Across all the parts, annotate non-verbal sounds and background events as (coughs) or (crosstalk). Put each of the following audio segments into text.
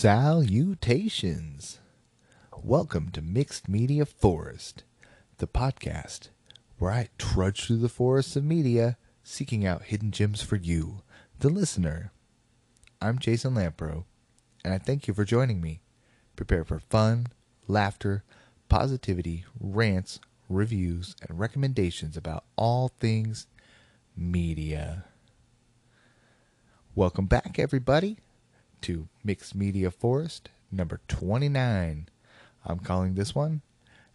Salutations! Welcome to Mixed Media Forest, the podcast where I trudge through the forests of media seeking out hidden gems for you, the listener. I'm Jason Lampro, and I thank you for joining me. Prepare for fun, laughter, positivity, rants, reviews, and recommendations about all things media. Welcome back, everybody to Mixed Media Forest number 29. I'm calling this one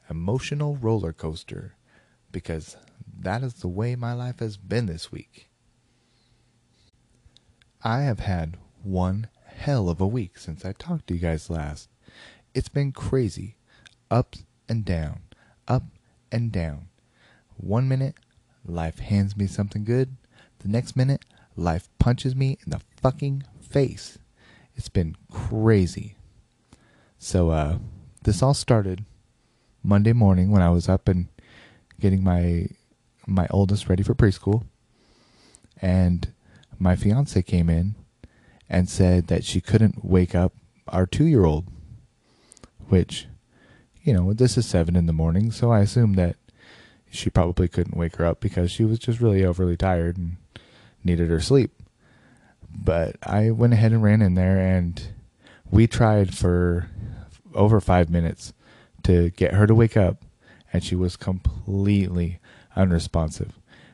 Emotional Roller Coaster because that is the way my life has been this week. I have had one hell of a week since I talked to you guys last. It's been crazy. Up and down, up and down. One minute, life hands me something good. The next minute, life punches me in the fucking face. It's been crazy. So uh, this all started Monday morning when I was up and getting my my oldest ready for preschool, and my fiance came in and said that she couldn't wake up our two year old, which, you know, this is seven in the morning, so I assumed that she probably couldn't wake her up because she was just really overly tired and needed her sleep. But I went ahead and ran in there, and we tried for over five minutes to get her to wake up, and she was completely unresponsive.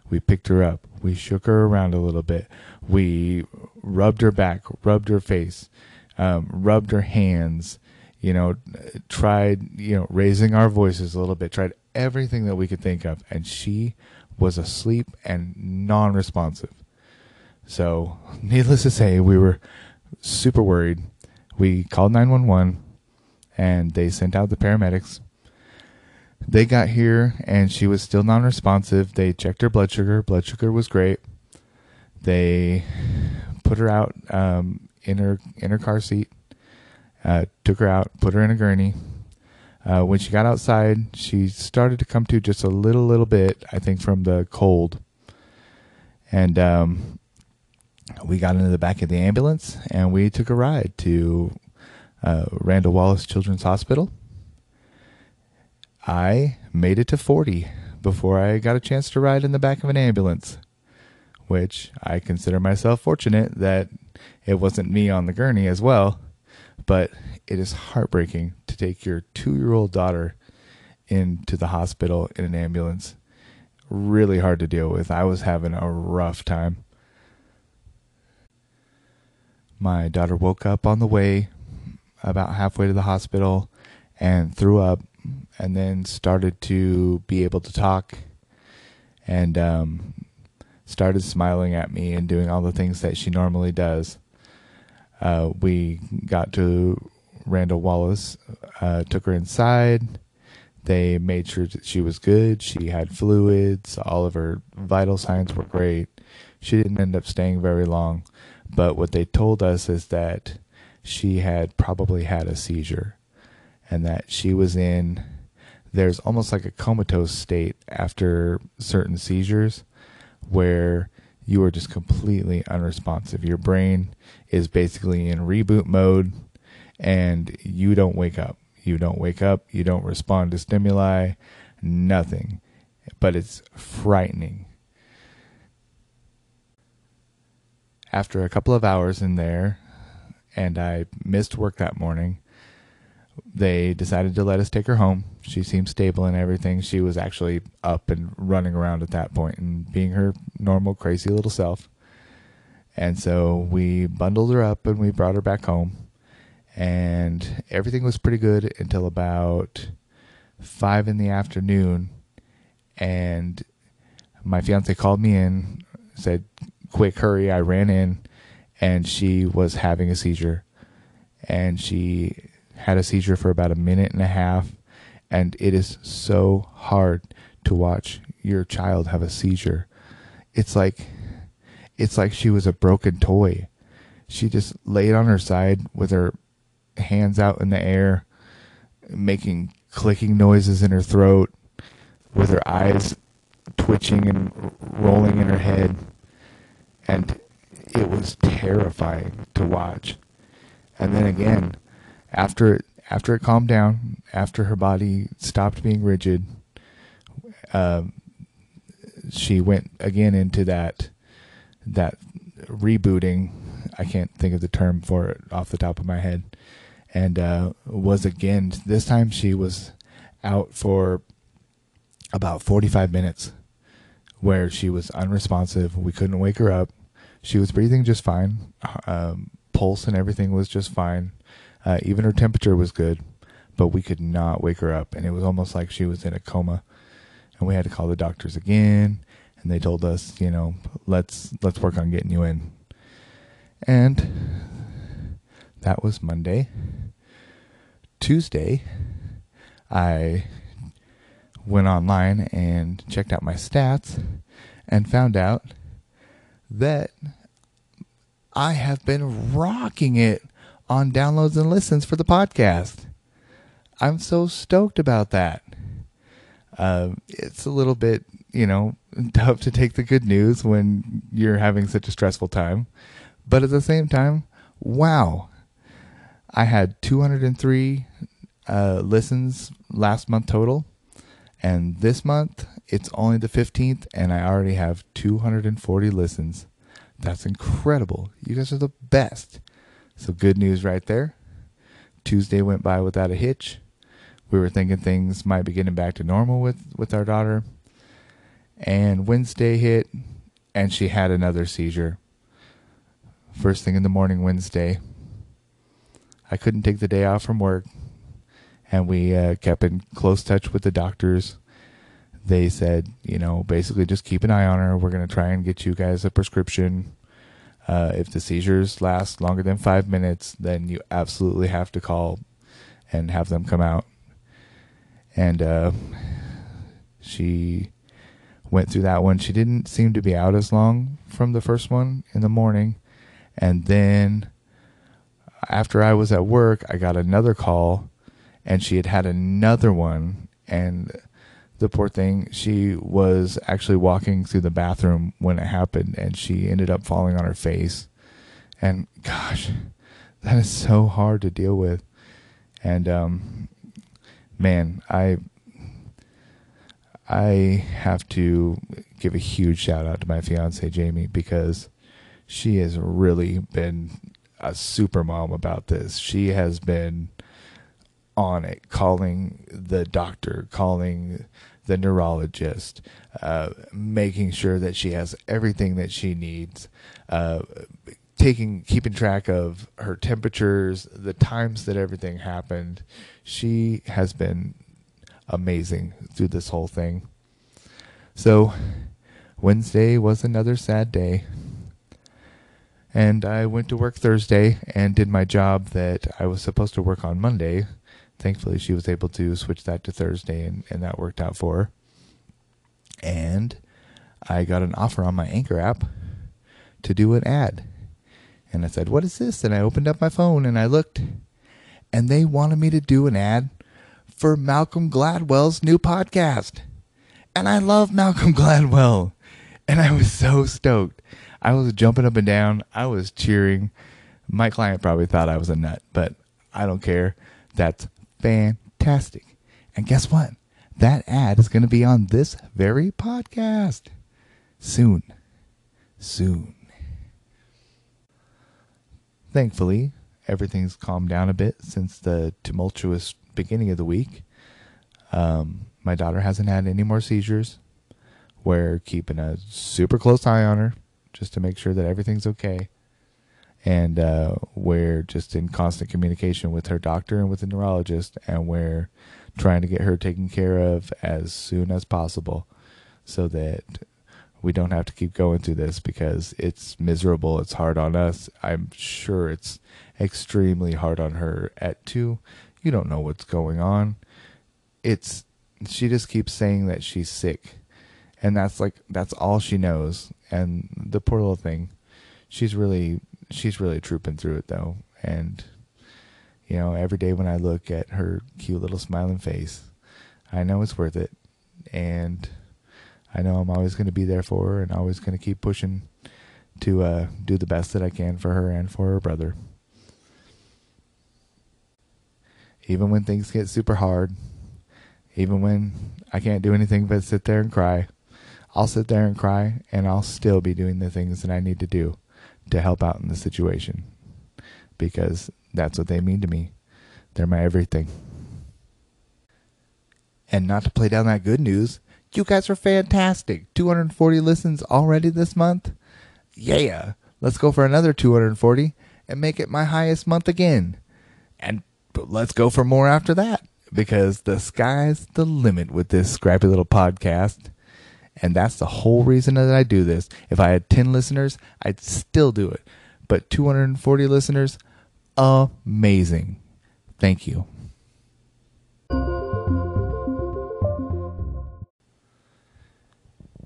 We picked her up, we shook her around a little bit, we rubbed her back, rubbed her face, um, rubbed her hands, you know, tried, you know, raising our voices a little bit, tried everything that we could think of, and she was asleep and non responsive. So, needless to say, we were super worried. We called 911 and they sent out the paramedics. They got here and she was still non responsive. They checked her blood sugar. Blood sugar was great. They put her out um, in her in her car seat, uh, took her out, put her in a gurney. Uh, when she got outside, she started to come to just a little, little bit, I think, from the cold. And um, we got into the back of the ambulance and we took a ride to uh, Randall Wallace Children's Hospital. I made it to 40 before I got a chance to ride in the back of an ambulance, which I consider myself fortunate that it wasn't me on the gurney as well. But it is heartbreaking to take your two year old daughter into the hospital in an ambulance. Really hard to deal with. I was having a rough time. My daughter woke up on the way about halfway to the hospital and threw up and then started to be able to talk and um, started smiling at me and doing all the things that she normally does. Uh, we got to Randall Wallace, uh, took her inside. They made sure that she was good. She had fluids. All of her vital signs were great. She didn't end up staying very long. But what they told us is that she had probably had a seizure and that she was in there's almost like a comatose state after certain seizures where you are just completely unresponsive. Your brain is basically in reboot mode and you don't wake up. You don't wake up, you don't respond to stimuli, nothing. But it's frightening after a couple of hours in there, and I missed work that morning, they decided to let us take her home. She seemed stable and everything. She was actually up and running around at that point and being her normal, crazy little self. And so we bundled her up and we brought her back home. And everything was pretty good until about five in the afternoon. And my fiance called me in, said, quick hurry, I ran in and she was having a seizure. And she had a seizure for about a minute and a half. And it is so hard to watch your child have a seizure. It's like it's like she was a broken toy. She just laid on her side with her hands out in the air, making clicking noises in her throat, with her eyes twitching and rolling in her head and it was terrifying to watch. and then again after it after it calmed down, after her body stopped being rigid, um, she went again into that that rebooting. I can't think of the term for it off the top of my head, and uh, was again this time she was out for about 45 minutes where she was unresponsive. We couldn't wake her up. She was breathing just fine. Um, pulse and everything was just fine. Uh, even her temperature was good, but we could not wake her up. And it was almost like she was in a coma. And we had to call the doctors again. And they told us, you know, let's let's work on getting you in. And that was Monday. Tuesday, I went online and checked out my stats and found out that I have been rocking it on downloads and listens for the podcast. I'm so stoked about that. Uh, it's a little bit, you know, (laughs) tough to take the good news when you're having such a stressful time. But at the same time, wow. I had 203 uh, listens last month total. And this month, it's only the 15th, and I already have 240 listens. That's incredible. You guys are the best. So, good news right there. Tuesday went by without a hitch. We were thinking things might be getting back to normal with, with our daughter. And Wednesday hit, and she had another seizure. First thing in the morning, Wednesday. I couldn't take the day off from work and we uh, kept in close touch with the doctors. They said, you know, basically just keep an eye on her. We're going to try and get you guys a prescription. Uh, if the seizures last longer than five minutes, then you absolutely have to call and have them come out. And uh, she went through that one. She didn't seem to be out as long from the first one in the morning. And then after I was at work, I got another call and she had had another one and the poor thing she was actually walking through the bathroom when it happened and she ended up falling on her face. And gosh that is so hard to deal with. And um, man i i have to give a huge shout out to my fiance jamie because she has really been a super mom about this. She has been on it, calling the doctor, calling the neurologist, uh, making sure that she has everything that she needs, uh, taking keeping track of her temperatures, the times that everything happened. She has been amazing through this whole thing. So Wednesday was another sad day. And I went to work Thursday and did my job that I was supposed to work on Monday thankfully she was able to switch that to Thursday and, and that worked out for her. And I got an offer on my Anchor app to do an ad. And I said, What is this? And I opened up my phone and I looked, and they wanted me to do an ad for Malcolm Gladwell's new podcast. And I love Malcolm (laughs) Gladwell. And I was so stoked. I was jumping up and down. I was cheering. My client probably thought I was a nut, but I don't care. That's fantastic. And guess what? That ad is going to be on this very podcast soon. Soon. Thankfully, everything's calmed down a bit since the tumultuous beginning of the week. Um, my daughter hasn't had any more seizures. We're keeping a super close eye on her just to make sure that everything's okay and uh, we're just in constant communication with her doctor and with the neurologist, and we're trying to get her taken care of as soon as possible, so that we don't have to keep going through this because it's miserable. It's hard on us. I'm sure it's extremely hard on her. At two, you don't know what's going on. It's she just keeps saying that she's sick, and that's like that's all she knows. And the poor little thing, she's really she's really trooping through it though, and you know, every day when I look at her cute little smiling face, I know it's worth it, and I know I'm always going to be there for her, and always going to keep pushing to uh, do the best that I can for her and for her brother. even when things get super hard, even when I can't do anything but sit there and cry, I'll sit there and cry and I'll still be doing the things that I need to do to help out in the situation because that's what they mean to me. They're my everything. And not to play down that good news, you guys are fantastic. 240 listens already this month. Yeah. Let's go for another 240 and make it my highest month again. And let's go for more after that because the sky's the limit with this scrappy little podcast. And that's the whole reason that I do this. If I had 10 listeners, I'd still do it. But 240 listeners, amazing. Thank you.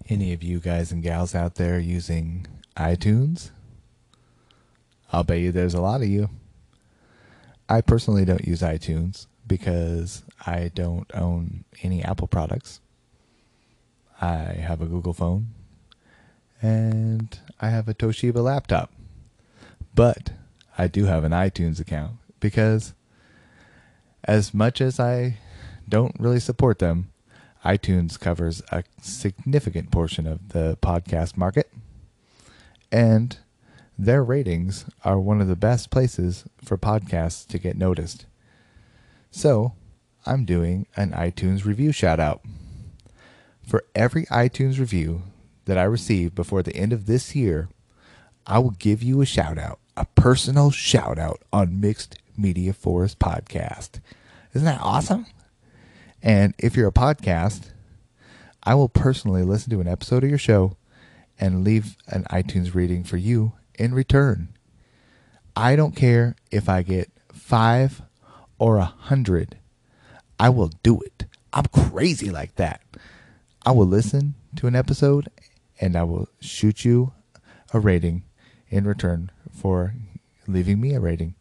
Any of you guys and gals out there using iTunes? I'll bet you there's a lot of you. I personally don't use iTunes because I don't own any Apple products. I have a Google phone and I have a Toshiba laptop. But I do have an iTunes account because as much as I don't really support them, iTunes covers a significant portion of the podcast market. And their ratings are one of the best places for podcasts to get noticed. So, I'm doing an iTunes review shout out. For every iTunes review that I receive before the end of this year, I will give you a shout out, a personal shout out on Mixed Media Forest Podcast. Isn't that awesome? And if you're a podcast, I will personally listen to an episode of your show and leave an iTunes reading for you in return. I don't care if I get five or a hundred. I will do it. I'm crazy like that. I will listen to an episode and I will shoot you a rating in return for leaving me a rating.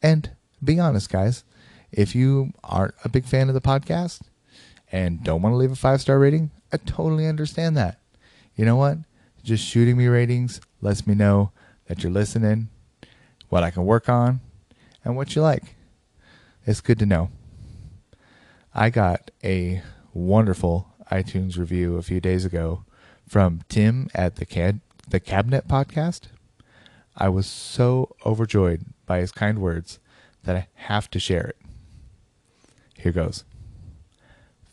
And be honest, guys, if you aren't a big fan of the podcast and don't want to leave a five star rating, I totally understand that. You know what? Just shooting me ratings lets me know that you're listening, what I can work on, and what you like. It's good to know. I got a wonderful iTunes review a few days ago from Tim at the the Cabinet podcast. I was so overjoyed by his kind words that I have to share it. Here goes.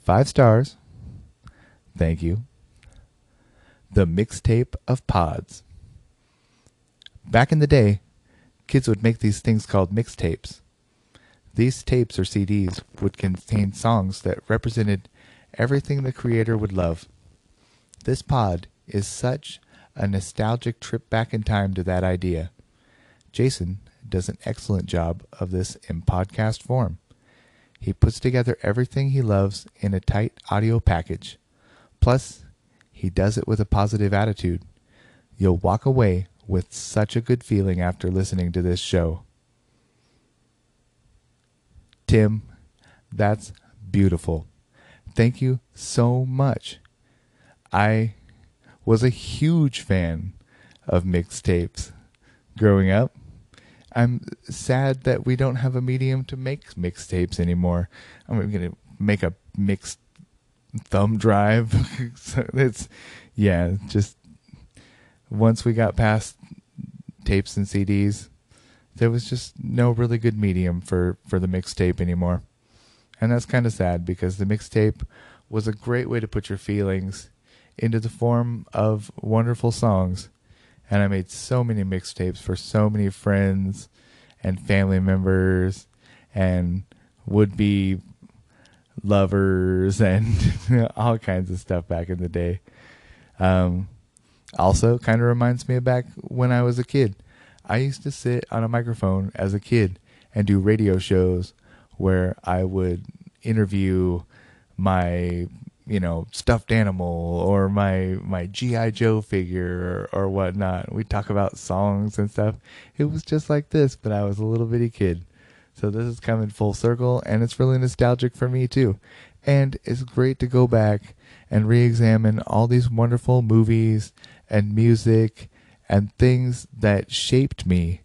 Five stars. Thank you. The mixtape of pods. Back in the day, kids would make these things called mixtapes. These tapes or CDs would contain songs that represented everything the creator would love. This pod is such a nostalgic trip back in time to that idea. Jason does an excellent job of this in podcast form. He puts together everything he loves in a tight audio package. Plus, he does it with a positive attitude. You'll walk away with such a good feeling after listening to this show. Tim, that's beautiful. Thank you so much. I was a huge fan of mixtapes growing up. I'm sad that we don't have a medium to make mixtapes anymore. I'm going to make a mixed thumb drive. (laughs) so it's, yeah, just once we got past tapes and CDs, there was just no really good medium for, for the mixtape anymore. And that's kind of sad because the mixtape was a great way to put your feelings into the form of wonderful songs. And I made so many mixtapes for so many friends and family members and would be lovers (laughs) and all kinds of stuff back in the day. Um, also, kind of reminds me of back when I was a kid. I used to sit on a microphone as a kid and do radio shows where I would interview my you know stuffed animal or my my GI Joe figure or, or whatnot. We talk about songs and stuff. It was just like this, but I was a little bitty kid. So this is coming full circle, and it's really nostalgic for me too. And it's great to go back and re-examine all these wonderful movies and music and things that shaped me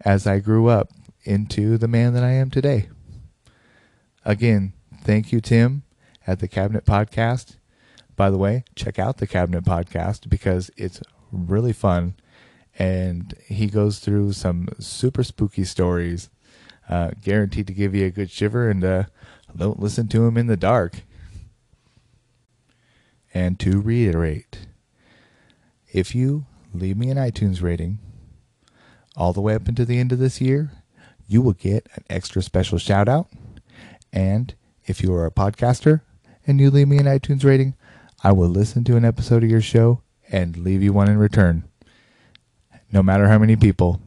as I grew up into the man that I am today. Again, thank you, Tim, at the Cabinet Podcast. By the way, check out the Cabinet Podcast because it's really fun and he goes through some super spooky stories, uh, guaranteed to give you a good shiver. And uh, don't listen to him in the dark. And to reiterate, if you leave me an iTunes rating all the way up into the end of this year, you will get an extra special shout out. And if you are a podcaster and you leave me an iTunes rating, I will listen to an episode of your show and leave you one in return. No matter how many people,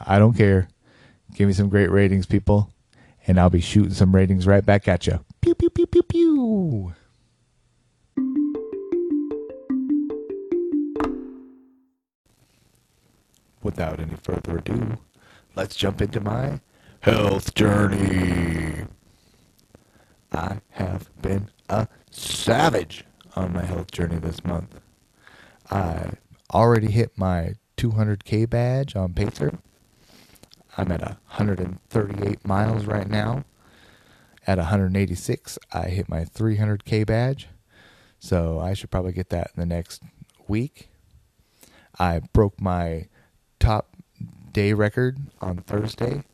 I don't care. Give me some great ratings, people, and I'll be shooting some ratings right back at you. Pew, pew, pew, pew, pew. Without any further ado, let's jump into my health journey. I have been a savage on my health journey this month. I already hit my 200k badge on Pacer. I'm at 138 miles right now. At 186, I hit my 300k badge. So I should probably get that in the next week. I broke my top day record on Thursday.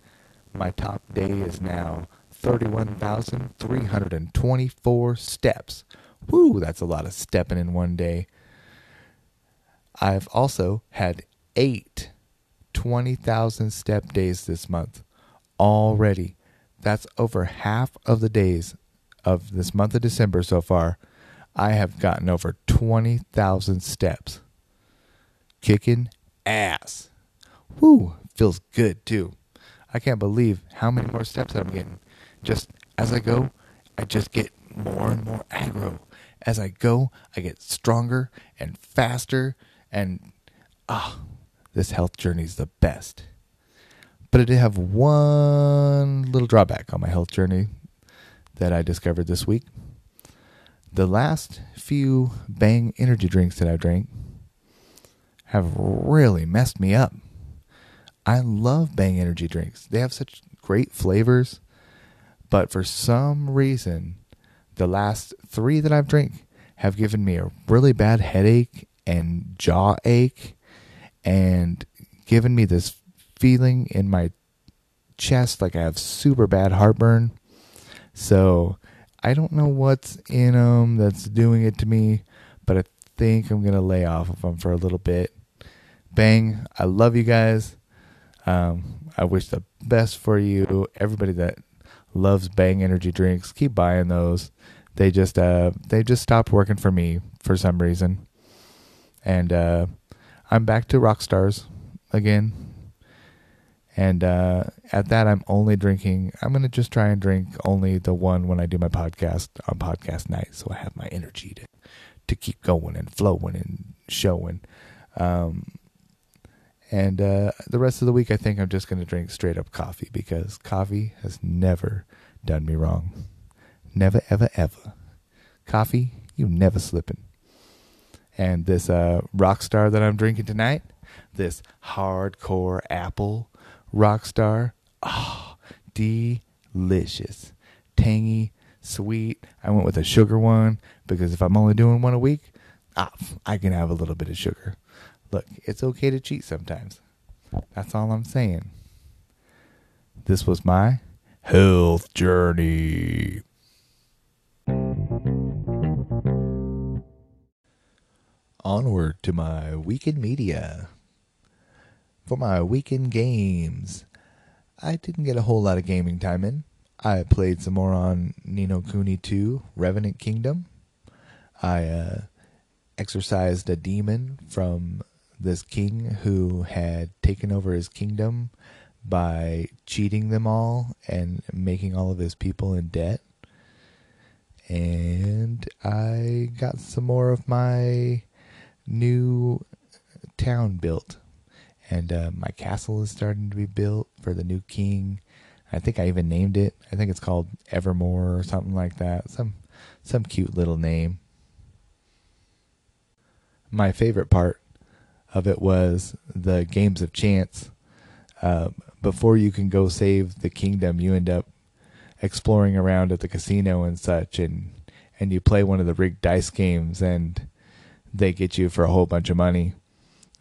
My top day is now 31,324 steps. Woo, that's a lot of stepping in one day. I've also had eight 20,000 step days this month already. That's over half of the days of this month of December so far. I have gotten over 20,000 steps. Kicking ass. Whoo, feels good too. I can't believe how many more steps I'm getting. Just as I go, I just get more and more aggro. As I go, I get stronger and faster and ah, this health journey is the best. But I did have one little drawback on my health journey that I discovered this week. The last few Bang energy drinks that I've drank have really messed me up. I love Bang energy drinks. They have such great flavors, but for some reason, the last three that I've drank have given me a really bad headache and jaw ache and given me this feeling in my chest like I have super bad heartburn. So I don't know what's in them that's doing it to me, but I think I'm going to lay off of them for a little bit. Bang. I love you guys. Um, I wish the best for you. Everybody that loves Bang energy drinks, keep buying those. They just uh they just stopped working for me for some reason. And uh I'm back to Rockstars again. And uh, at that, I'm only drinking. I'm to just try and drink only the one when I do my podcast on podcast night. So I have my energy to, to keep going and flowing and showing. Um, and uh, the rest of the week, I think I'm just going to drink straight up coffee because coffee has never done me wrong. Never, ever, ever. Coffee, you never slipping. And this uh, Rockstar that I'm drinking tonight, this hardcore apple Rockstar, oh, delicious, tangy, sweet. I went with a sugar one because if I'm only doing one a week, ah, I can have a little bit of sugar. Look, it's okay to cheat sometimes. That's all I'm saying. This was my health journey. onward to my weekend media. For my weekend games, I didn't get a whole lot of gaming time in. I played some more on Ni no Kuni 2 Revenant Kingdom. I uh, a demon from this king who had taken over his kingdom by cheating them all and making all of his people in debt. And I got some more of my new town built, and uh, my castle is starting to be built for the new king. I think I even named it. I think it's called Evermore or something like that. Some some cute little name. My favorite part of it was the games of chance. Uh, before you can go save the kingdom, you end up exploring around at the casino and such, and and you play one of the rigged dice games, and they get you for a whole bunch of money.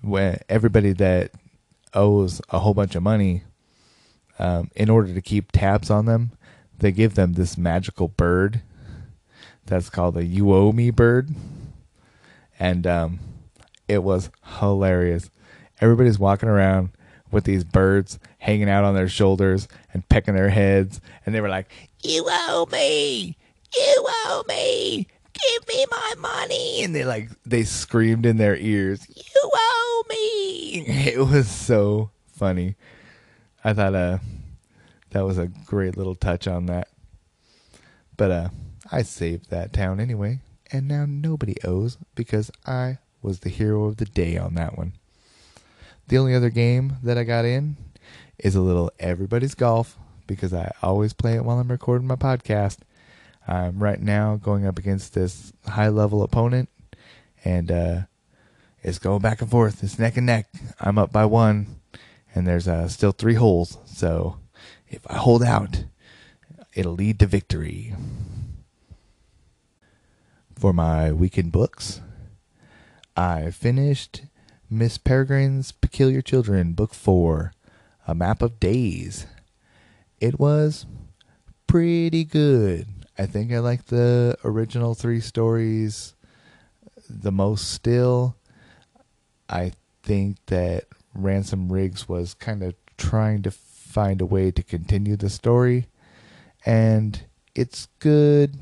When everybody that owes a whole bunch of money, um, in order to keep tabs on them, they give them this magical bird. That's called a you owe me bird, and um, it was hilarious. Everybody's walking around with these birds hanging out on their shoulders and pecking their heads, and they were like, "You owe me, you owe me, give me my money," and they like they screamed in their ears, "You owe me!" (laughs) It was so funny. I thought uh that was a great little touch on that. But uh I saved that town anyway, and now nobody owes because I was the hero of the day on that one. The only other game that I got in is a little everybody's golf because I always play it while I'm recording my podcast. I'm right now going up against this high level opponent and uh, it's going back and forth. It's neck and neck. I'm up by one and there's uh, still three holes. So if I hold out, it'll lead to victory. For my weekend books, I finished Miss Peregrine's Peculiar Children, Book 4, A Map of Days. It was pretty good. I think I like the original three stories the most still. I think that Ransom Riggs was kind of trying to find a way to continue the story, and it's good,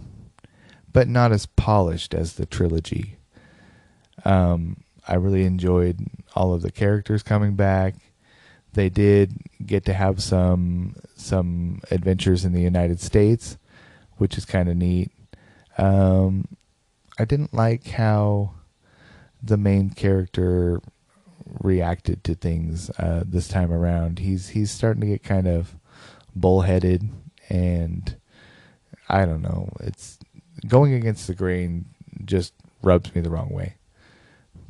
but not as polished as the trilogy. Um, I really enjoyed all of the characters coming back. They did get to have some some adventures in the United States, which is kind of neat. Um, I didn't like how the main character reacted to things uh, this time around. He's he's starting to get kind of bullheaded, and I don't know. It's going against the grain just rubs me the wrong way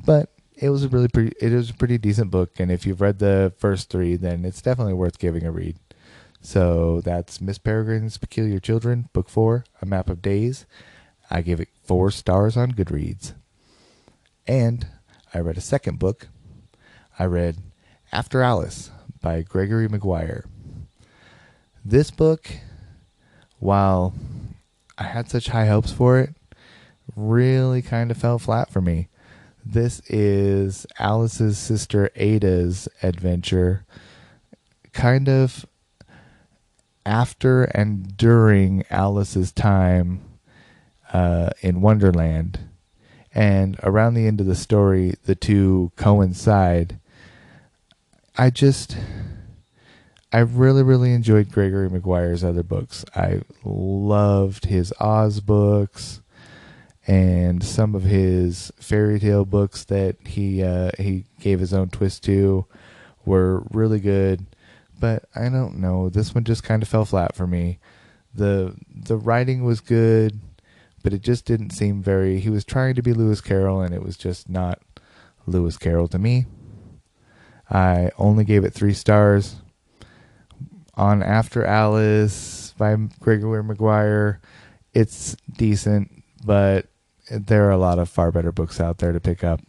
but it was a really pretty it was a pretty decent book and if you've read the first three then it's definitely worth giving a read. So that's miss peregrine's peculiar children book four a map of days. I give it four stars on goodreads. And i read a second book. I read after alice by gregory maguire. This book while i had such high hopes for it really kind of fell flat for me this is Alice's sister Ada's adventure, kind of after and during Alice's time uh, in Wonderland. And around the end of the story, the two coincide. I just, I really, really enjoyed Gregory Maguire's other books. I loved his Oz books and some of his fairy tale books that he uh, he gave his own twist to were really good. But I don't know, this one just kind of fell flat for me. the The writing was good, but it just didn't seem very. He was trying to be Lewis Carroll, and it was just not Lewis Carroll to me. I only gave it three stars. On After Alice by Gregory Maguire, it's decent, but there are a lot of far better books out there to pick up.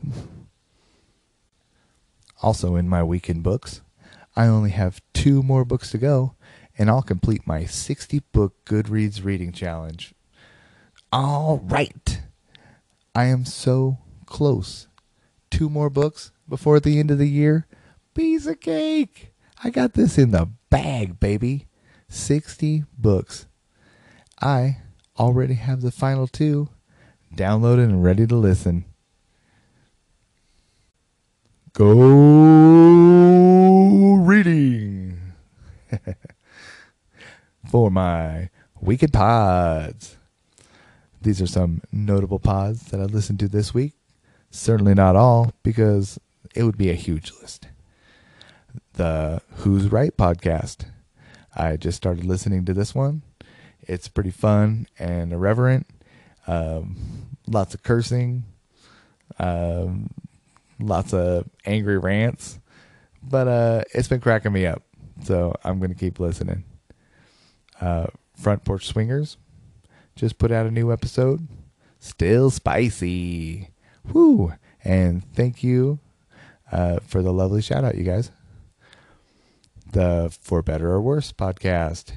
Also, in my weekend books, I only have two more books to go, and I'll complete my 60 book Goodreads reading challenge. All right. I am so close. Two more books before the end of the year. Piece of cake. I got this in the bag, baby. 60 books. I already have the final two downloaded and ready to listen. Go reading (laughs) for my Wicked pods. These are some notable pods that I listened to this week. Certainly not all, because it would be a huge list. The Who's Right podcast. I just started listening to this one. It's pretty fun and irreverent um, lots of cursing, um, lots of angry rants, but uh, it's been cracking me up. So I'm going to keep listening. Uh, Front Porch Swingers just put out a new episode. Still spicy. Woo! And thank you uh, for the lovely shout out, you guys. The For Better or Worse podcast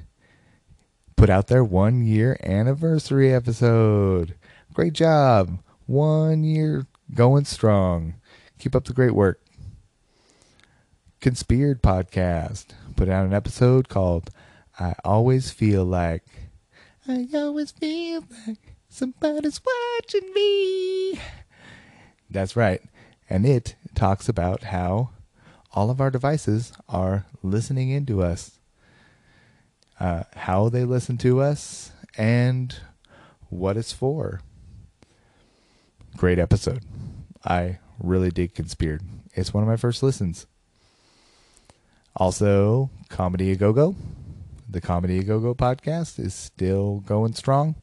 put out their one year anniversary episode. Great job. One year going strong. Keep up the great work. Conspired podcast put out an episode called I Always Feel Like. I always feel like somebody's watching me. That's right. And it talks about how all of our devices are listening into us, uh, how they listen to us, and what it's for. Great episode. I really dig Conspired. It's one of my first listens. Also, Comedy A Go Go. The Comedy A Go Go podcast is still going strong.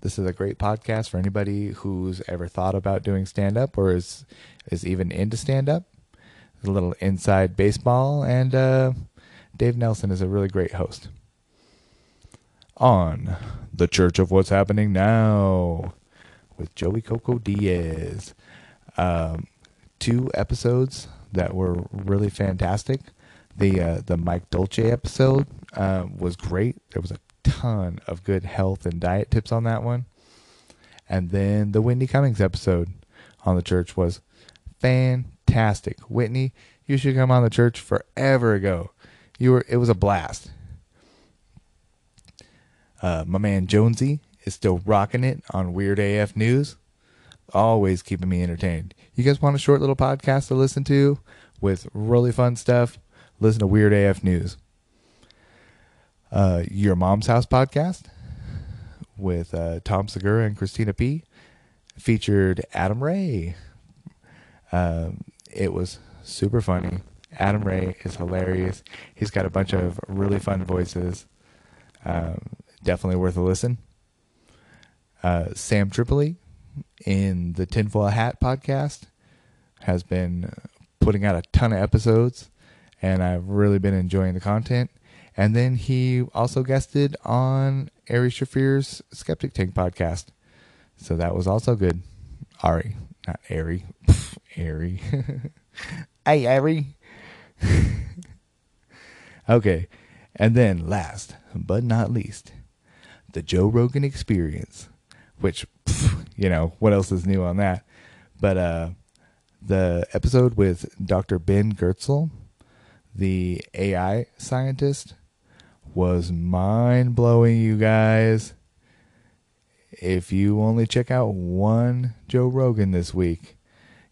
This is a great podcast for anybody who's ever thought about doing stand up or is is even into stand up. A little inside baseball, and uh, Dave Nelson is a really great host. On the Church of What's Happening Now with Joey Coco Diaz. Um, two episodes that were really fantastic. The uh, the Mike Dolce episode uh, was great. There was a ton of good health and diet tips on that one. And then the Whitney Cummings episode on the church was fantastic. Whitney, you should come on the church forever ago. You were it was a blast. Uh, my man Jonesy is still rocking it on Weird AF News. Always keeping me entertained. You guys want a short little podcast to listen to with really fun stuff? Listen to Weird AF News. Uh, Your Mom's House podcast with uh, Tom Segura and Christina P. featured Adam Ray. Um, it was super funny. Adam Ray is hilarious. He's got a bunch of really fun voices. Um, definitely worth a listen. Uh, Sam Tripoli in the Tinfoil Hat podcast has been putting out a ton of episodes, and I've really been enjoying the content. And then he also guested on Ari Shaffir's Skeptic Tank podcast. So that was also good. Ari, not Ari. (laughs) Ari. (laughs) hey, Ari. (laughs) okay. And then last but not least, the Joe Rogan experience, which, you know, what else is new on that? But uh, the episode with Dr. Ben Goertzel, the AI scientist, was mind blowing, you guys. If you only check out one Joe Rogan this week,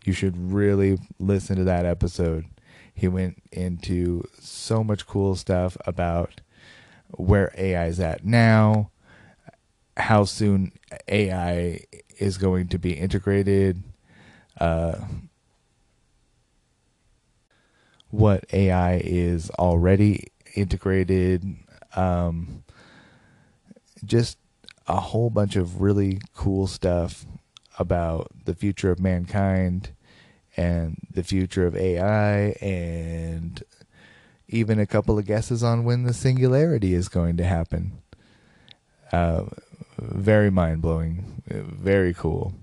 you should really listen to that episode. He went into so much cool stuff about where AI is at now, how soon AI is going to be integrated, uh, what AI is already integrated, um, just a whole bunch of really cool stuff about the future of mankind and the future of AI and even a couple of guesses on when the singularity is going to happen. Uh, very mind blowing, very cool.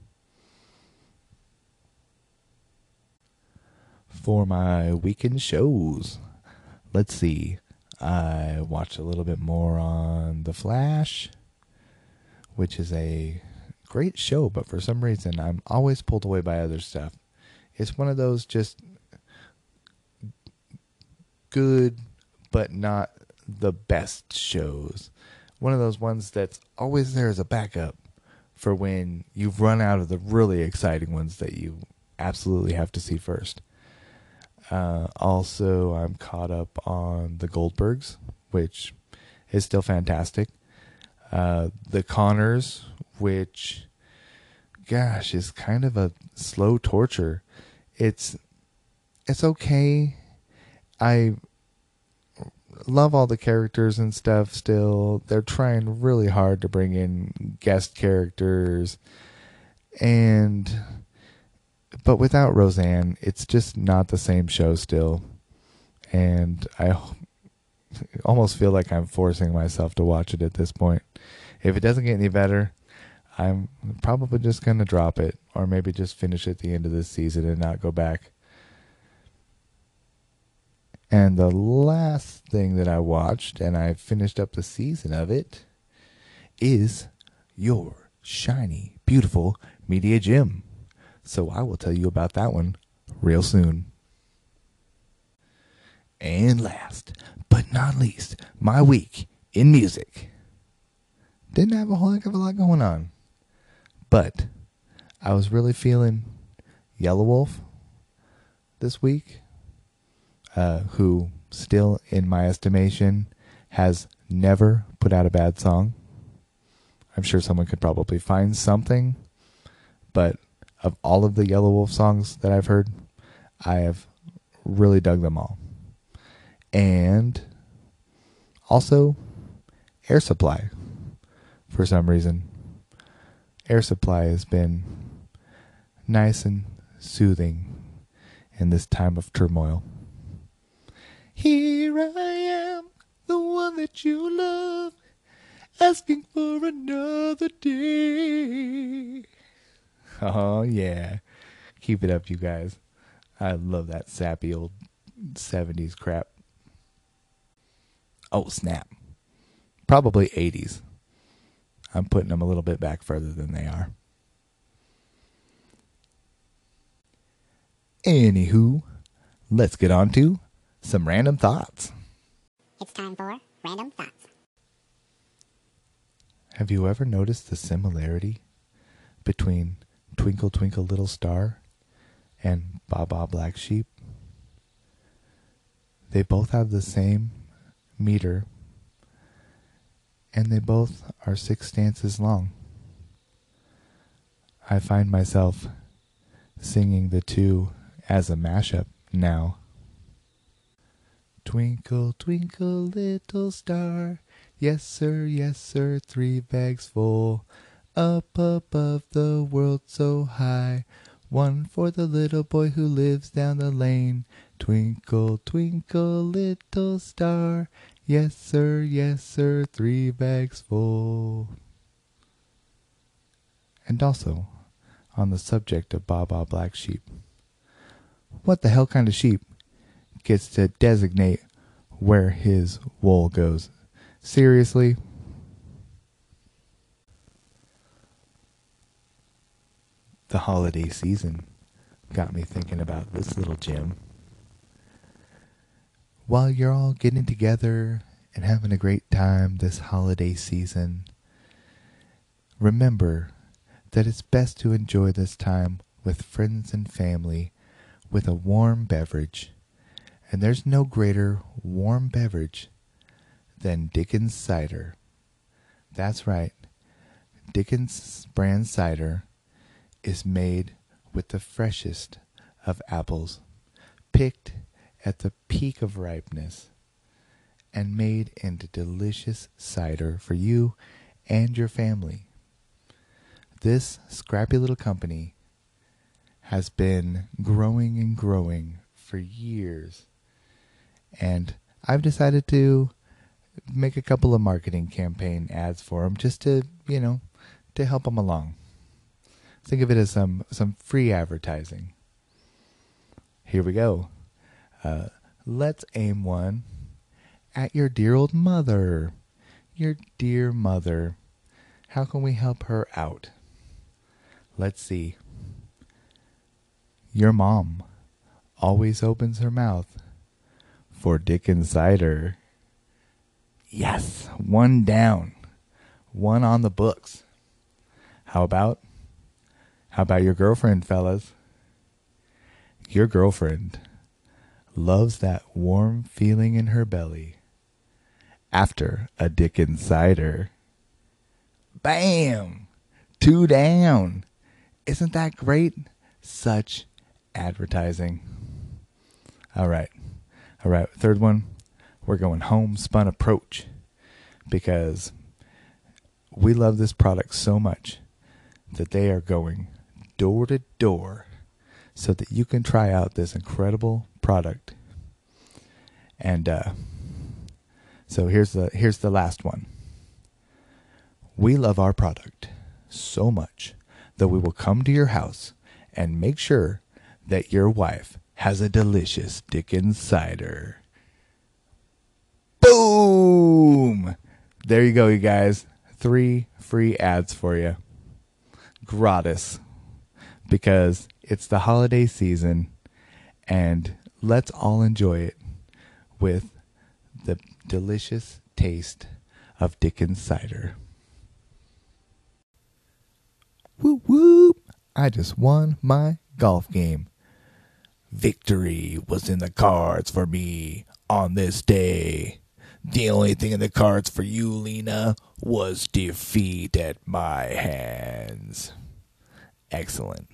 For my weekend shows, let's see. I watched a little bit more on The Flash, which is a great show, but for some reason I'm always pulled away by other stuff. It's one of those just good, but not the best shows. One of those ones that's always there as a backup for when you've run out of the really exciting ones that you absolutely have to see first. Uh, also, I'm caught up on the Goldbergs, which is still fantastic. Uh, the Connors, which, gosh, is kind of a slow torture. It's it's okay. I love all the characters and stuff still. They're trying really hard to bring in guest characters and but without Roseanne, it's just not the same show still. And I (laughs) almost feel like I'm forcing myself to watch it at this point. If it doesn't get any better, I'm probably just going to drop it or maybe just finish at the end of this season and not go back. And the last thing that I watched, and I finished up the season of it, is Your Shiny, Beautiful Media Gem. So I will tell you about that one real soon. And last but not least, my week in music. Didn't have a whole heck of a lot going on. But I was really feeling Yelawolf this week, uh, who still, in my estimation, has never put out a bad song. I'm sure someone could probably find something, but of all of the Yelawolf songs that I've heard, I have really dug them all. And also Air Supply for some reason. Air Supply has been nice and soothing in this time of turmoil. Here I am, the one that you love, asking for another day. Oh, yeah. Keep it up, you guys. I love that sappy old 70s crap. Oh, snap. Probably 80s. I'm putting them a little bit back further than they are. Anywho, let's get on to some random thoughts. It's time for random thoughts. Have you ever noticed the similarity between Twinkle Twinkle Little Star and Baa Baa Black Sheep? They both have the same meter and they both are six stanzas long. I find myself singing the two as a mashup now. Twinkle, twinkle, little star, yes, sir, yes, sir, three bags full, up above the world so high. One for the little boy who lives down the lane. Twinkle, twinkle, little star, Yes, sir, yes, sir, three bags full. And also, on the subject of Baa Black Sheep, what the hell kind of sheep gets to designate where his wool goes? Seriously? The holiday season got me thinking about this little gem while you're all getting together and having a great time this holiday season, remember that it's best to enjoy this time with friends and family with a warm beverage. And there's no greater warm beverage than Dickens cider. That's right. Dickens brand cider is made with the freshest of apples, picked at the peak of ripeness and made into delicious cider for you and your family. This scrappy little company has been growing and growing for years. And I've decided to make a couple of marketing campaign ads for them just to, you know, to help them along. Think of it as some some free advertising. Here we go. Uh, let's aim one at your dear old mother. Your dear mother. How can we help her out? Let's see. Your mom always opens her mouth for Dickens cider. Yes, one down. One on the books. How about how about your girlfriend, fellas? Your girlfriend loves that warm feeling in her belly after a Dickens cider. Bam! Two down. Isn't that great? Such advertising. All right. All right. Third one, we're going homespun approach because we love this product so much that they are going door to door so that you can try out this incredible product. And uh, So here's the here's the last one. We love our product so much that we will come to your house and make sure that your wife has a delicious Dickens cider. Boom! There you go, you guys. Three free ads for you. Gratis. Because it's the holiday season and let's all enjoy it with the delicious taste of Dickens cider. Whoop whoop! I just won my golf game. Victory was in the cards for me on this day. The only thing in the cards for you, Lena, was defeat at my hands. Excellent.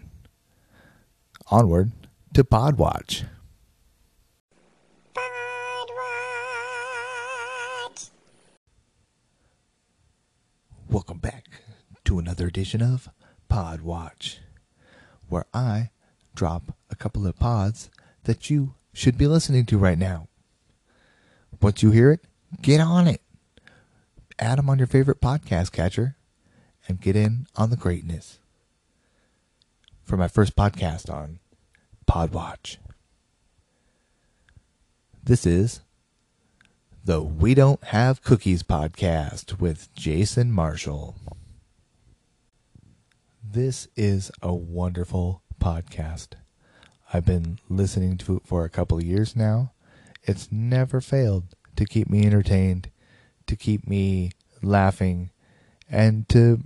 Onward to Podwatch. Podwatch. Welcome back to another edition of Pod Watch, where I drop a couple of pods that you should be listening to right now. Once you hear it, get on it. Add them on your favorite podcast catcher and get in on the greatness. For my first podcast on Podwatch, this is the We Don't Have Cookies podcast with Jason Marshall. This is a wonderful podcast. I've been listening to it for a couple of years now. It's never failed to keep me entertained, to keep me laughing, and to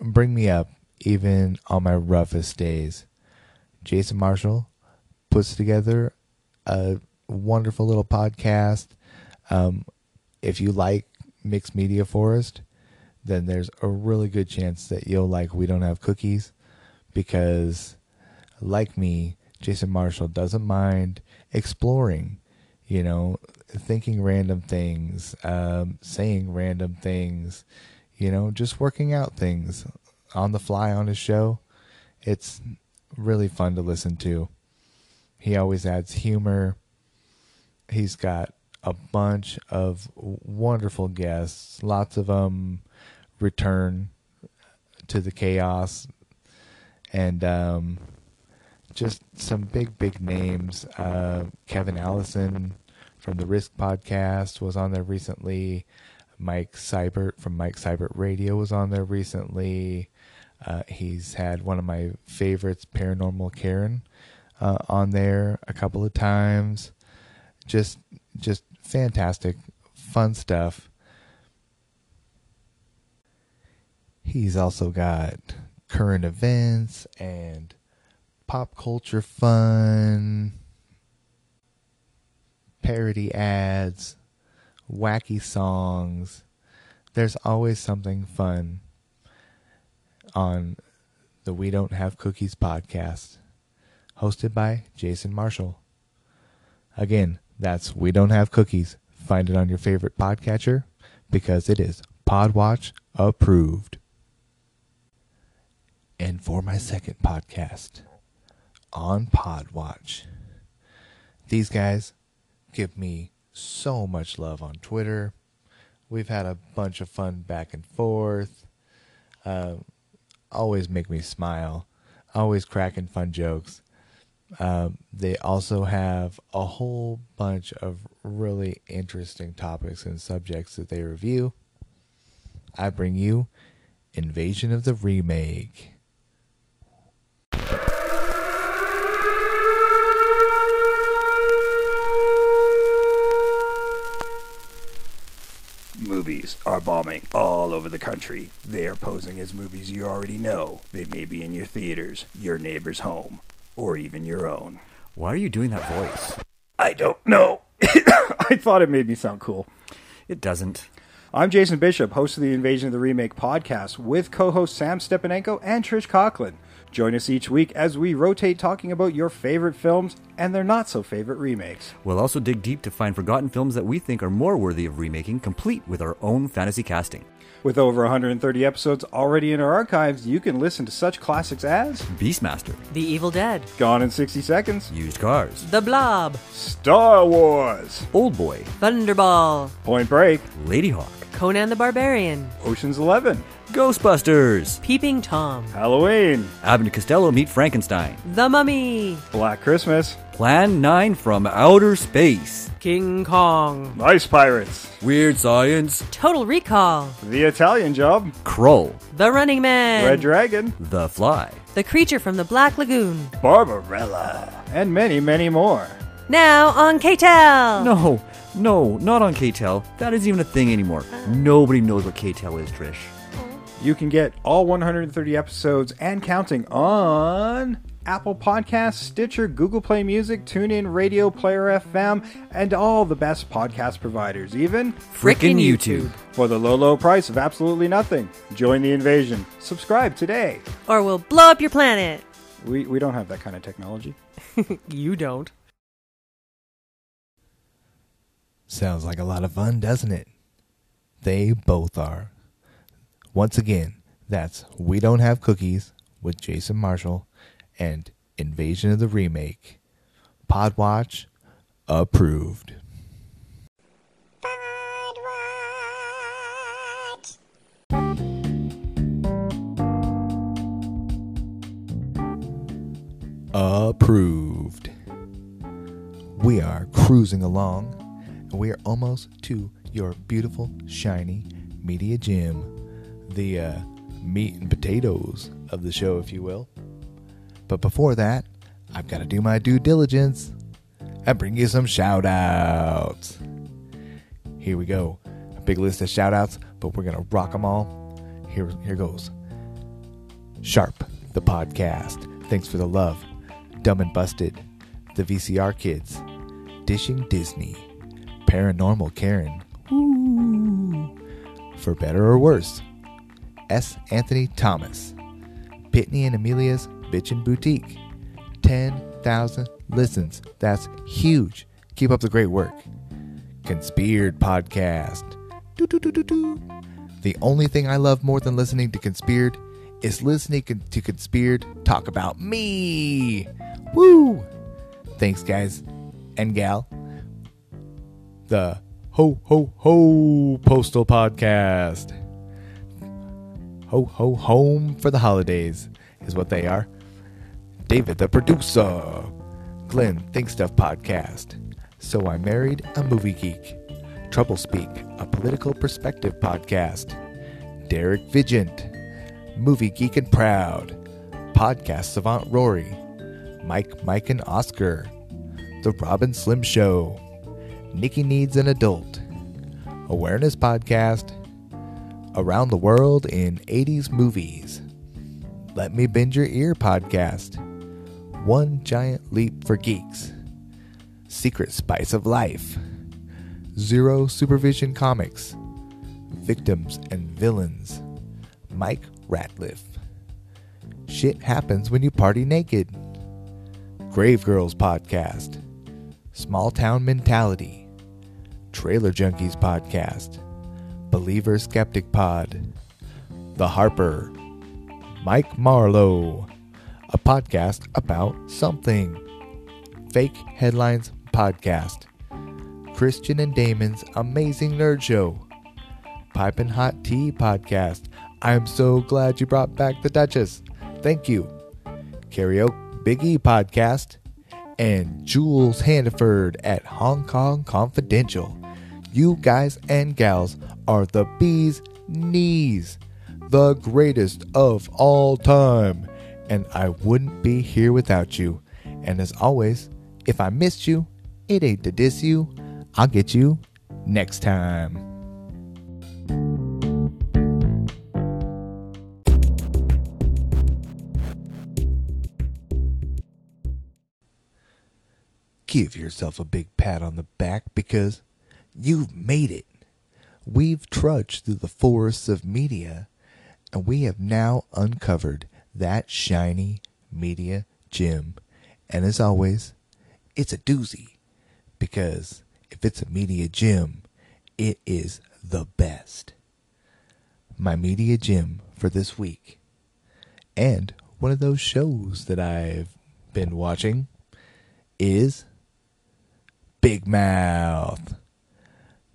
bring me up even on my roughest days. Jason Marshall puts together a wonderful little podcast. Um, if you like Mixed Media Forest, then there's a really good chance that you'll like We Don't Have Cookies because, like me, Jason Marshall doesn't mind exploring, you know, thinking random things, um, saying random things, you know, just working out things on the fly on his show. It's really fun to listen to. He always adds humor. He's got a bunch of wonderful guests. Lots of them return to the chaos, and um, just some big, big names. Uh, Kevin Allison from the Risk podcast was on there recently. Mike Seibert from Mike Seibert Radio was on there recently. Uh, he's had one of my favorites, Paranormal Karen, uh, on there a couple of times. Just, just fantastic, fun stuff. He's also got current events and pop culture fun, parody ads, wacky songs. There's always something fun on the We Don't Have Cookies podcast, hosted by Jason Marshall. Again, that's We Don't Have Cookies. Find it on your favorite podcatcher because it is Podwatch approved. And for my second podcast on Podwatch, these guys give me so much love on Twitter. We've had a bunch of fun back and forth. Uh, always make me smile. Always cracking fun jokes. Um, they also have a whole bunch of really interesting topics and subjects that they review. I bring you Invasion of the Remake. Movies are bombing all over the country. They are posing as movies you already know. They may be in your theaters, your neighbor's home, or even your own. Why are you doing that voice? I don't know. (coughs) I thought it made me sound cool. It doesn't. I'm Jason Bishop, host of the Invasion of the Remake podcast, with co host Sam Stepanenko and Trish Conklin. Join us each week as we rotate talking about your favorite films and their not so favorite remakes. We'll also dig deep to find forgotten films that we think are more worthy of remaking, complete with our own fantasy casting. With over 130 episodes already in our archives, you can listen to such classics as Beastmaster, The Evil Dead, Gone in 60 Seconds, Used Cars, The Blob, Star Wars, Old Boy, Thunderball, Point Break, Ladyhawke, Conan the Barbarian, Ocean's 11, Ghostbusters, Peeping Tom, Halloween, Abbott and Costello Meet Frankenstein, The Mummy, Black Christmas, Plan 9 from Outer Space, King Kong, Ice Pirates, Weird Science, Total Recall, The Italian Job, Krull, The Running Man, Red Dragon, The Fly, The Creature from the Black Lagoon. Barbarella, and many, many more. Now on KTEL! No, no, not on KTEL. That isn't even a thing anymore. Nobody knows what KTEL is, Trish. Oh. You can get all 130 episodes and counting on Apple Podcasts, Stitcher, Google Play Music, TuneIn, Radio Player FM, and all the best podcast providers, even Frickin' Frickin' YouTube. for the low, low price of absolutely nothing. Join the invasion. Subscribe today. Or we'll blow up your planet. We, we don't have that kind of technology. (laughs) You don't. Sounds like a lot of fun, doesn't it? They both are. Once again, that's We Don't Have Cookies with Jason Marshall and Invasion of the Remake. Podwatch approved. Approved. We are cruising along, we are almost to your beautiful, shiny media gem, the uh, meat and potatoes of the show, if you will. But before that, I've got to do my due diligence and bring you some shout outs. Here we go. A big list of shout outs, but we're going to rock them all. Here, here goes. Sharp, the podcast. Thanks for the love. Dumb and Busted, The VCR Kids, Dishing Disney, Paranormal Karen, Woo. For Better or Worse, S. Anthony Thomas, Pitney and Amelia's Bitchin' Boutique, 10,000 listens. That's huge. Keep up the great work. Conspired Podcast. The only thing I love more than listening to Conspired is listening to Conspired talk about me. Woo! Thanks, guys and gal. The Ho Ho Ho Postal Podcast. Ho Ho Home for the holidays is what they are. David, the producer. Glenn, Think Stuff Podcast. So I Married a Movie Geek. Trouble Speak, a political perspective podcast. Derek Vigent, Movie Geek and Proud. Podcast Savant Rory. Mike, Mike, and Oscar. The Robin Slim Show. Nikki Needs an Adult. Awareness Podcast. Around the World in 80s Movies. Let Me Bend Your Ear Podcast. One Giant Leap for Geeks. Secret Spice of Life. Zero Supervision Comics. Victims and Villains. Mike Ratliff. Shit happens when you party naked. Grave Girls Podcast. Small Town Mentality. Trailer Junkies Podcast. Believer Skeptic Pod. The Harper. Mike Marlowe. A podcast about something. Fake Headlines Podcast. Christian and Damon's Amazing Nerd Show. Pipe and Hot Tea Podcast. I'm so glad you brought back the Duchess. Thank you. Karaoke Big E Podcast. And Jules Handiford at Hong Kong Confidential. You guys and gals are the bee's knees. The greatest of all time. And I wouldn't be here without you. And as always, if I missed you, it ain't to diss you. I'll get you next time. Give yourself a big pat on the back because you've made it. We've trudged through the forests of media and we have now uncovered that shiny media gem. And as always, it's a doozy because if it's a media gem, it is the best. My media gem for this week, and one of those shows that I've been watching, is Big Mouth.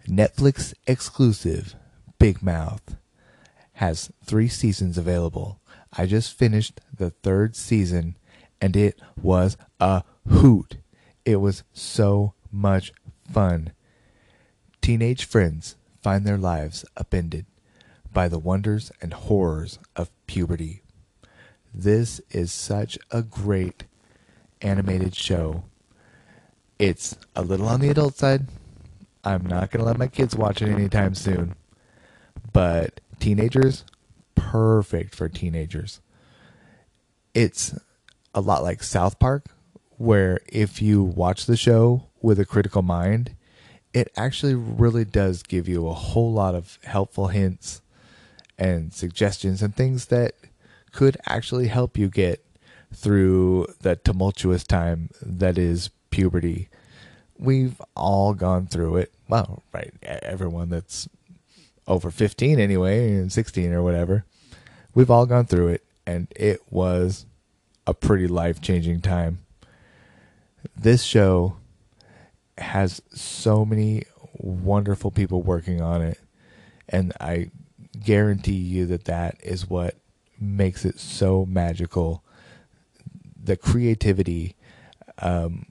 Netflix exclusive Big Mouth has three seasons available. I just finished the third season and it was a hoot. It was so much fun. Teenage friends find their lives upended by the wonders and horrors of puberty. This is such a great animated show. It's a little on the adult side. I'm not going to let my kids watch it anytime soon. But teenagers, perfect for teenagers. It's a lot like South Park, where if you watch the show with a critical mind, it actually really does give you a whole lot of helpful hints and suggestions and things that could actually help you get through the tumultuous time that is puberty. We've all gone through it. Well, right, everyone that's over 15 anyway, and 16 or whatever. We've all gone through it, and it was a pretty life changing time. This show has so many wonderful people working on it, and I guarantee you that that is what makes it so magical. The creativity. Um,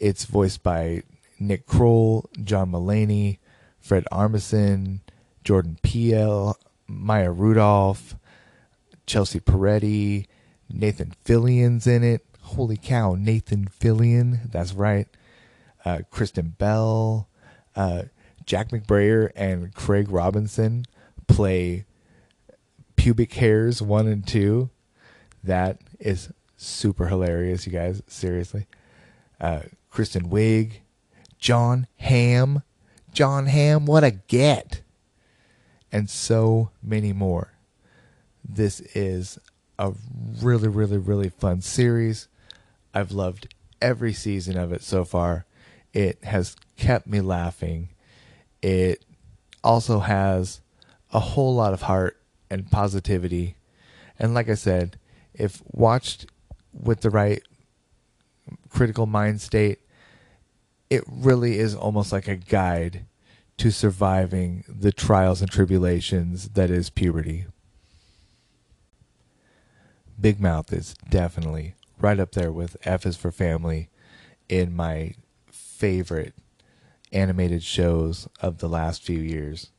it's voiced by Nick Kroll, John Mulaney, Fred Armisen, Jordan Peele, Maya Rudolph, Chelsea Peretti, Nathan Fillion's in it. Holy cow, Nathan Fillion. That's right. Uh, Kristen Bell, uh, Jack McBrayer, and Craig Robinson play pubic hairs one and two. That is super hilarious, you guys. Seriously. Uh, Kristen Wiig, Jon Hamm. Jon Hamm, what a get. And so many more. This is a really, really, really fun series. I've loved every season of it so far. It has kept me laughing. It also has a whole lot of heart and positivity. And like I said, if watched with the right critical mind state, it really is almost like a guide to surviving the trials and tribulations that is puberty. Big Mouth is definitely right up there with F is for Family in my favorite animated shows of the last few years.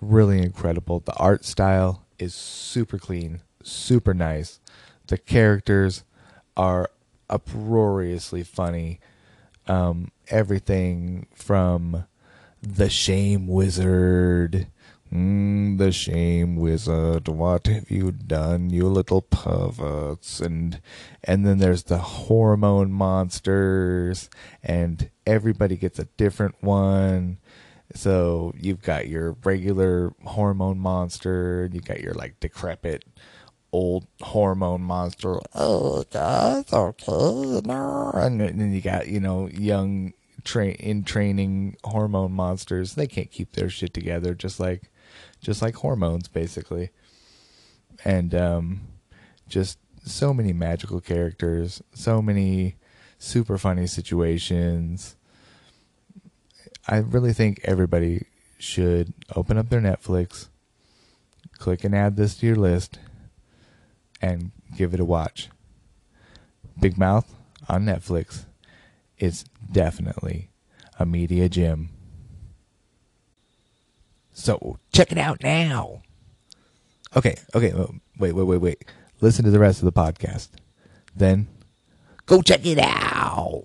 Really incredible. The art style is super clean, super nice. The characters are uproariously funny. Um, everything from the Shame Wizard. Mm, the Shame Wizard, what have you done, you little perverts? And and then there's the hormone monsters, and everybody gets a different one. So you've got your regular hormone monster, you got your like decrepit old hormone monster. Oh, that's okay. No. And then you got you know young train in training hormone monsters. They can't keep their shit together, just like just like hormones, basically. And um, just so many magical characters, so many super funny situations. I really think everybody should open up their Netflix, click and add this to your list, and give it a watch. Big Mouth on Netflix. It's definitely a media gem. So check it out now. Okay, okay, wait, wait, wait, wait. Listen to the rest of the podcast. Then go check it out.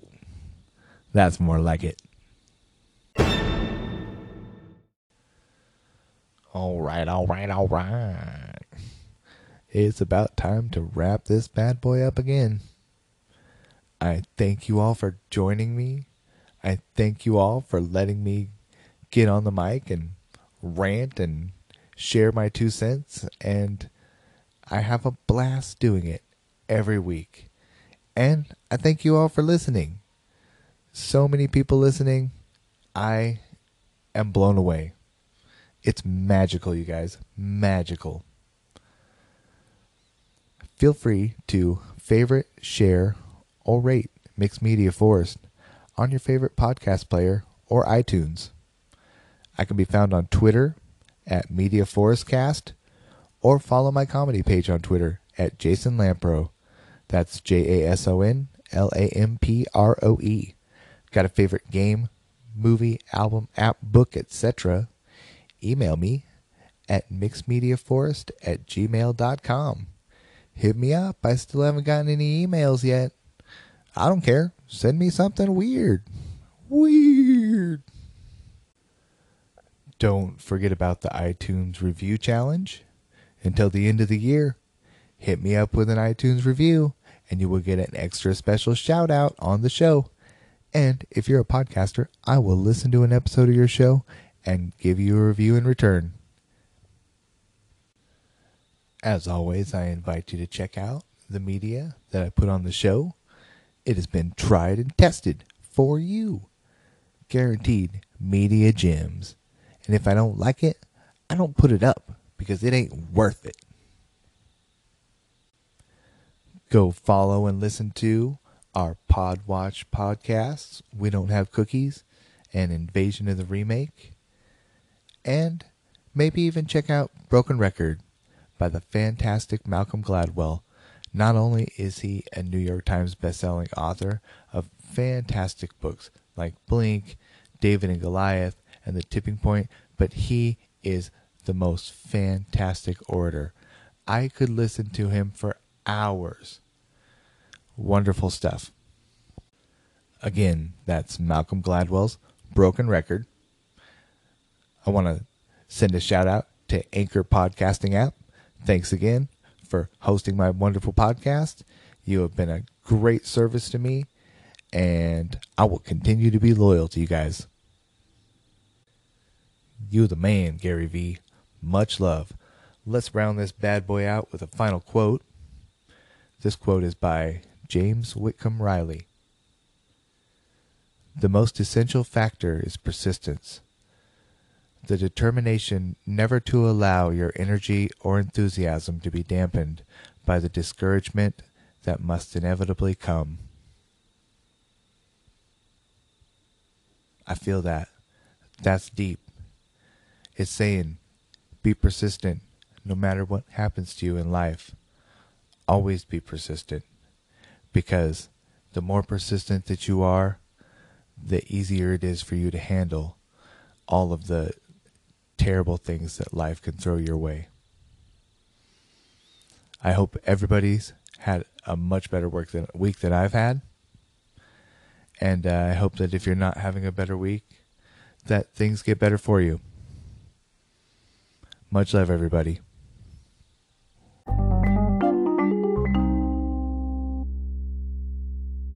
That's more like it. All right, all right, all right. It's about time to wrap this bad boy up again. I thank you all for joining me. I thank you all for letting me get on the mic and rant and share my two cents. And I have a blast doing it every week. And I thank you all for listening. So many people listening. I am blown away. It's magical, you guys. Magical. Feel free to favorite, share, or rate Mixed Media Forest on your favorite podcast player or iTunes. I can be found on Twitter at Media Forestcast or follow my comedy page on Twitter at Jason Lamproe. That's J A S O N L A M P R O E. Got a favorite game, movie, album, app, book, etc.? Email me at mixedmediaforest at gmail.com. Hit me up. I still haven't gotten any emails yet. I don't care. Send me something weird. Weird. Don't forget about the iTunes review challenge. Until the end of the year, hit me up with an iTunes review and you will get an extra special shout out on the show. And if you're a podcaster, I will listen to an episode of your show and give you a review in return. As always, I invite you to check out the media that I put on the show. It has been tried and tested for you. Guaranteed media gems. And if I don't like it, I don't put it up because it ain't worth it. Go follow and listen to our Podwatch podcasts. We don't have cookies and Invasion of the Remake. And maybe even check out Broken Record by the fantastic Malcolm Gladwell. Not only is he a New York Times bestselling author of fantastic books like Blink, David and Goliath, and The Tipping Point, but he is the most fantastic orator. I could listen to him for hours. Wonderful stuff. Again, that's Malcolm Gladwell's Broken Record. I want to send a shout out to Anchor Podcasting app. Thanks again for hosting my wonderful podcast. You have been a great service to me, and I will continue to be loyal to you guys. You the man, Gary V. Much love. Let's round this bad boy out with a final quote. This quote is by James Whitcomb Riley. The most essential factor is persistence. The determination never to allow your energy or enthusiasm to be dampened by the discouragement that must inevitably come. I feel that. That's deep. It's saying, be persistent no matter what happens to you in life. Always be persistent. Because the more persistent that you are, the easier it is for you to handle all of the terrible things that life can throw your way. I hope everybody's had a much better work than, week than I've had. And uh, I hope that if you're not having a better week, that things get better for you. Much love, everybody.